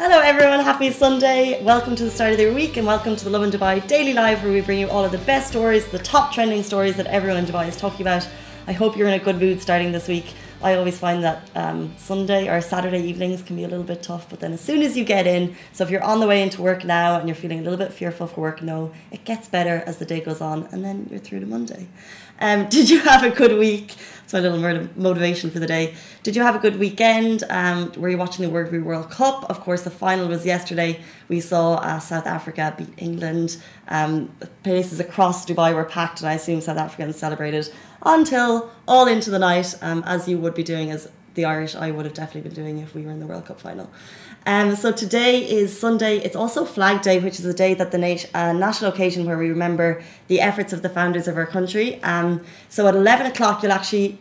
Hello, everyone. Happy Sunday. Welcome to the start of the week and welcome to the Lovin Dubai Daily Live, where we bring you all of the best stories, the top trending stories that everyone in Dubai is talking about. I hope you're in a good mood starting this week. I always find that um, Sunday or Saturday evenings can be a little bit tough, but then as soon as you get in, so if you're on the way into work now and you're feeling a little bit fearful for work, no, it gets better as the day goes on, and then you're through to Monday. Um, did you have a good week? That's my little motivation for the day. Did you have a good weekend? Um, were you watching the Rugby World Cup? Of course, the final was yesterday. We saw uh, South Africa beat England. Um, places across Dubai were packed, and I assume South Africans celebrated until all into the night, um, as you would be doing as the Irish. I would have definitely been doing if we were in the World Cup final. Um, so today is Sunday. It's also Flag Day, which is a day that the nat- uh, national occasion where we remember the efforts of the founders of our country. Um, so at eleven o'clock, you'll actually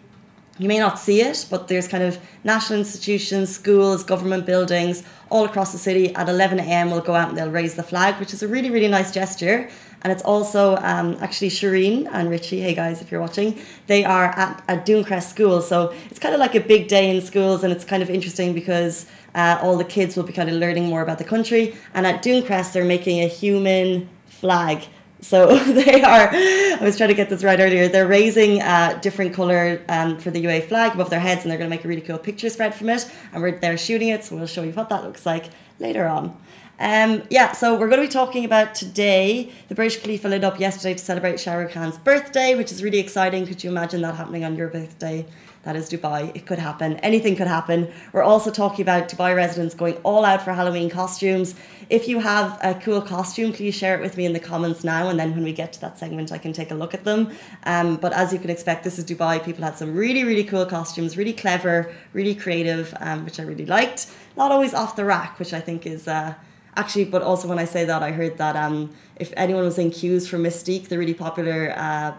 you may not see it, but there's kind of national institutions, schools, government buildings all across the city. At 11 a.m., we'll go out and they'll raise the flag, which is a really, really nice gesture. And it's also um, actually Shireen and Richie, hey guys, if you're watching, they are at, at Dunecrest School. So it's kind of like a big day in schools, and it's kind of interesting because uh, all the kids will be kind of learning more about the country. And at Dunecrest, they're making a human flag so they are, I was trying to get this right earlier, they're raising a different colour um, for the UA flag above their heads and they're going to make a really cool picture spread from it. And we're there shooting it, so we'll show you what that looks like later on. Um, yeah, so we're going to be talking about today. The Burj Khalifa lit up yesterday to celebrate Shah Rukh Khan's birthday, which is really exciting. Could you imagine that happening on your birthday? That is Dubai. It could happen. Anything could happen. We're also talking about Dubai residents going all out for Halloween costumes. If you have a cool costume, please share it with me in the comments now, and then when we get to that segment, I can take a look at them. Um, but as you can expect, this is Dubai. People had some really, really cool costumes, really clever, really creative, um, which I really liked. Not always off the rack, which I think is. Uh, actually, but also when I say that, I heard that um, if anyone was in queues for Mystique, the really popular uh,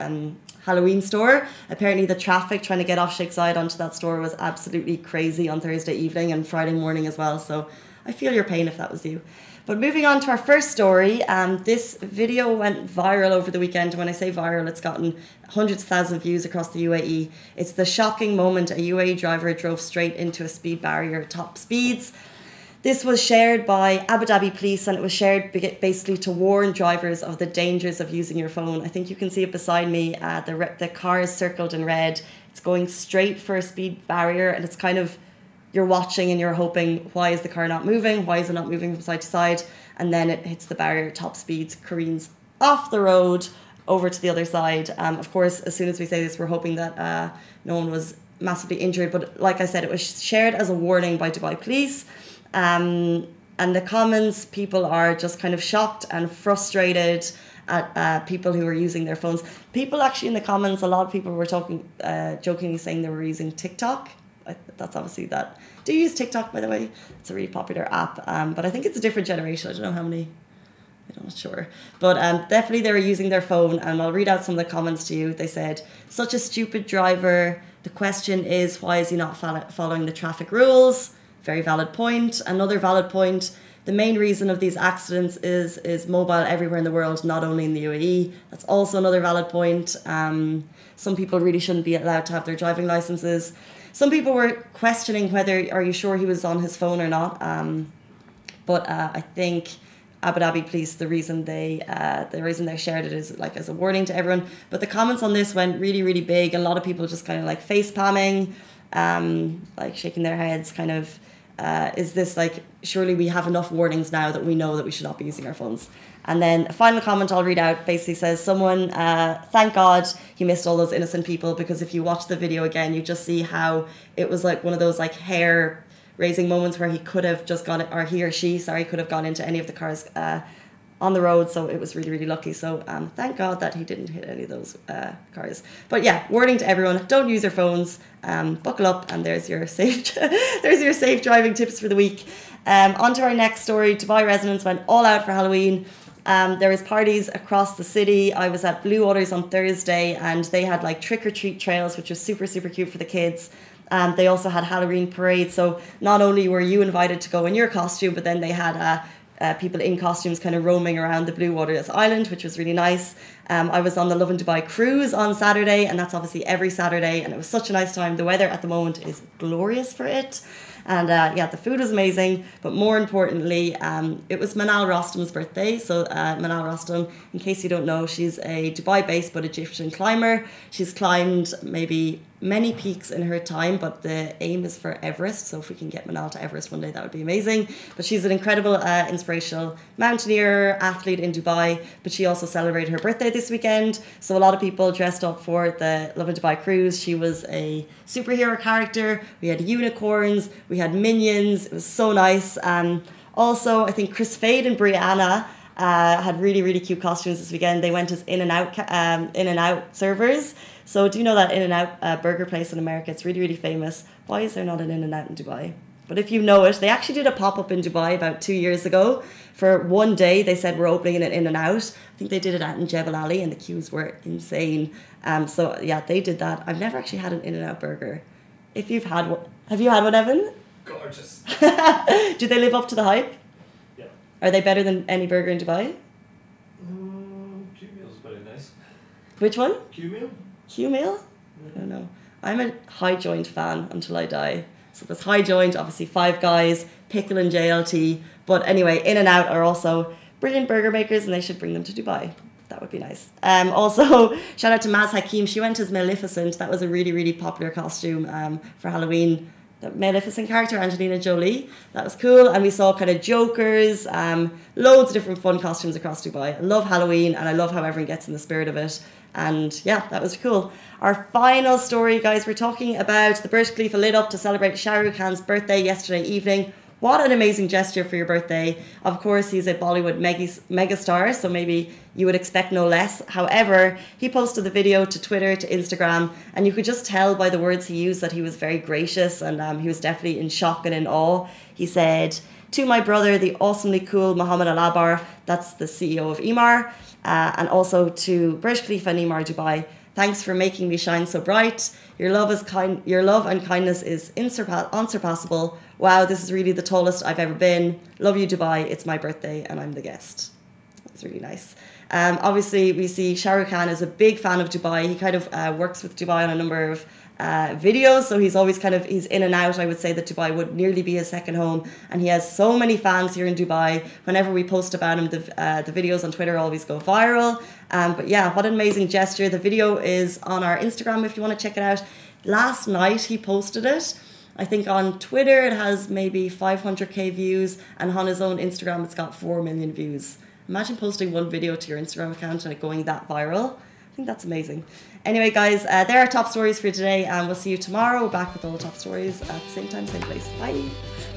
um, Halloween store. Apparently, the traffic trying to get off Sheikh Zayed onto that store was absolutely crazy on Thursday evening and Friday morning as well. So I feel your pain if that was you. But moving on to our first story, um, this video went viral over the weekend. When I say viral, it's gotten hundreds of thousands of views across the UAE. It's the shocking moment a UAE driver drove straight into a speed barrier at top speeds. This was shared by Abu Dhabi Police and it was shared basically to warn drivers of the dangers of using your phone. I think you can see it beside me. Uh, the, the car is circled in red. It's going straight for a speed barrier and it's kind of, you're watching and you're hoping, why is the car not moving? Why is it not moving from side to side? And then it hits the barrier, top speeds, careens off the road over to the other side. Um, of course, as soon as we say this, we're hoping that uh, no one was massively injured. But like I said, it was shared as a warning by Dubai Police. Um, and the comments, people are just kind of shocked and frustrated at uh, people who are using their phones. People actually in the comments, a lot of people were talking, uh, jokingly saying they were using TikTok. That's obviously that. Do you use TikTok, by the way? It's a really popular app, um, but I think it's a different generation. I don't know how many. I'm not sure. But um, definitely they were using their phone, and I'll read out some of the comments to you. They said, Such a stupid driver. The question is, why is he not follow- following the traffic rules? Very valid point. Another valid point. The main reason of these accidents is is mobile everywhere in the world, not only in the UAE. That's also another valid point. Um, some people really shouldn't be allowed to have their driving licenses. Some people were questioning whether are you sure he was on his phone or not. Um, but uh, I think Abu Dhabi police, the reason they uh, the reason they shared it is like as a warning to everyone. But the comments on this went really really big. A lot of people just kind of like face palming, um, like shaking their heads, kind of uh, is this like surely we have enough warnings now that we know that we should not be using our phones. And then a final comment i'll read out basically says someone uh, thank god he missed all those innocent people because if you watch the video again you just see how it was like one of those like hair raising moments where he could have just gone or he or she sorry could have gone into any of the cars uh, on the road, so it was really, really lucky. So um, thank God that he didn't hit any of those uh, cars. But yeah, warning to everyone: don't use your phones. Um, buckle up, and there's your safe. there's your safe driving tips for the week. Um, on to our next story. Dubai residents went all out for Halloween. Um, there was parties across the city. I was at Blue Waters on Thursday, and they had like trick or treat trails, which was super, super cute for the kids. Um, they also had Halloween parade. So not only were you invited to go in your costume, but then they had a uh, people in costumes kind of roaming around the Blue Waters Island, which was really nice. Um, I was on the Lovin Dubai cruise on Saturday, and that's obviously every Saturday, and it was such a nice time. The weather at the moment is glorious for it. And uh, yeah, the food was amazing. But more importantly, um, it was Manal Rostom's birthday. So uh, Manal Rostom, in case you don't know, she's a Dubai-based but Egyptian climber. She's climbed maybe many peaks in her time, but the aim is for Everest. So if we can get Manal to Everest one day, that would be amazing. But she's an incredible, uh, inspirational mountaineer, athlete in Dubai. But she also celebrated her birthday this weekend. So a lot of people dressed up for the Lovin Dubai cruise. She was a superhero character. We had unicorns. We had minions. It was so nice. Um, also, I think Chris Fade and Brianna. Uh, had really really cute costumes this weekend. They went as in and out um, in and out servers. So do you know that In and Out uh, burger place in America? It's really, really famous. Why is there not an In and Out in Dubai? But if you know it, they actually did a pop up in Dubai about two years ago. For one day, they said we're opening an In and Out. I think they did it out in Jebel Ali, and the queues were insane. Um, so yeah, they did that. I've never actually had an In and Out burger. If you've had one, have you had one, Evan? Gorgeous. do they live up to the hype? Yeah. Are they better than any burger in Dubai? Mm, Q meal's very nice. Which one? Q meal? Q meal? I don't know. I'm a high joint fan until I die. So there's high joint, obviously Five Guys, Pickl and JLT. But anyway, In and Out are also brilliant burger makers, and they should bring them to Dubai. That would be nice. Um, also, shout out to Maz Hakim. She went as Maleficent. That was a really, really popular costume um, for Halloween. The Maleficent character, Angelina Jolie. That was cool. And we saw kind of jokers, um, loads of different fun costumes across Dubai. I love Halloween and I love how everyone gets in the spirit of it. And yeah, that was cool. Our final story, guys, we're talking about the Burj Khalifa lit up to celebrate Shah Rukh Khan's birthday yesterday evening. What an amazing gesture for your birthday. Of course, he's a Bollywood megastar, so maybe you would expect no less. However, he posted the video to Twitter, to Instagram, and you could just tell by the words he used that he was very gracious and um, he was definitely in shock and in awe. He said, To my brother, the awesomely cool Mohammed Alabbar, that's the CEO of Emaar, uh, and also to Burj Khalifa and Emaar Dubai. Thanks for making me shine so bright. Your love is kind. Your love and kindness is unsurpassable. Wow, this is really the tallest I've ever been. Love you, Dubai. It's my birthday, and I'm the guest. That's really nice. Um, obviously, we see Shah Rukh Khan is a big fan of Dubai. He kind of uh, works with Dubai on a number of uh, videos. So he's always kind of he's in and out. I would say that Dubai would nearly be his second home, and he has so many fans here in Dubai. Whenever we post about him, the uh, the videos on Twitter always go viral. Um, but yeah, what an amazing gesture! The video is on our Instagram if you want to check it out. Last night he posted it. I think on Twitter it has maybe 500k views, and on his own Instagram it's got 4 million views. Imagine posting one video to your Instagram account and it going that viral. I think that's amazing. Anyway, guys, uh, there are top stories for today, and we'll see you tomorrow. Back with all the top stories at the same time, same place. Bye.